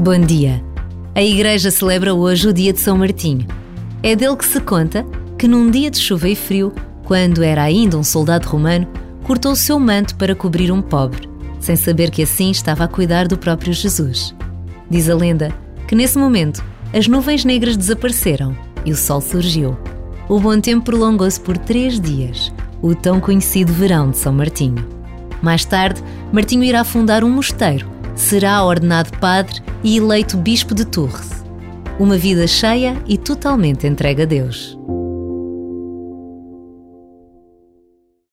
Bom dia. A Igreja celebra hoje o dia de São Martinho. É dele que se conta que num dia de chuva e frio, quando era ainda um soldado romano, cortou o seu manto para cobrir um pobre, sem saber que assim estava a cuidar do próprio Jesus. Diz a lenda que nesse momento as nuvens negras desapareceram e o sol surgiu. O bom tempo prolongou-se por três dias, o tão conhecido verão de São Martinho. Mais tarde, Martinho irá fundar um mosteiro será ordenado padre e eleito bispo de Tours. Uma vida cheia e totalmente entregue a Deus.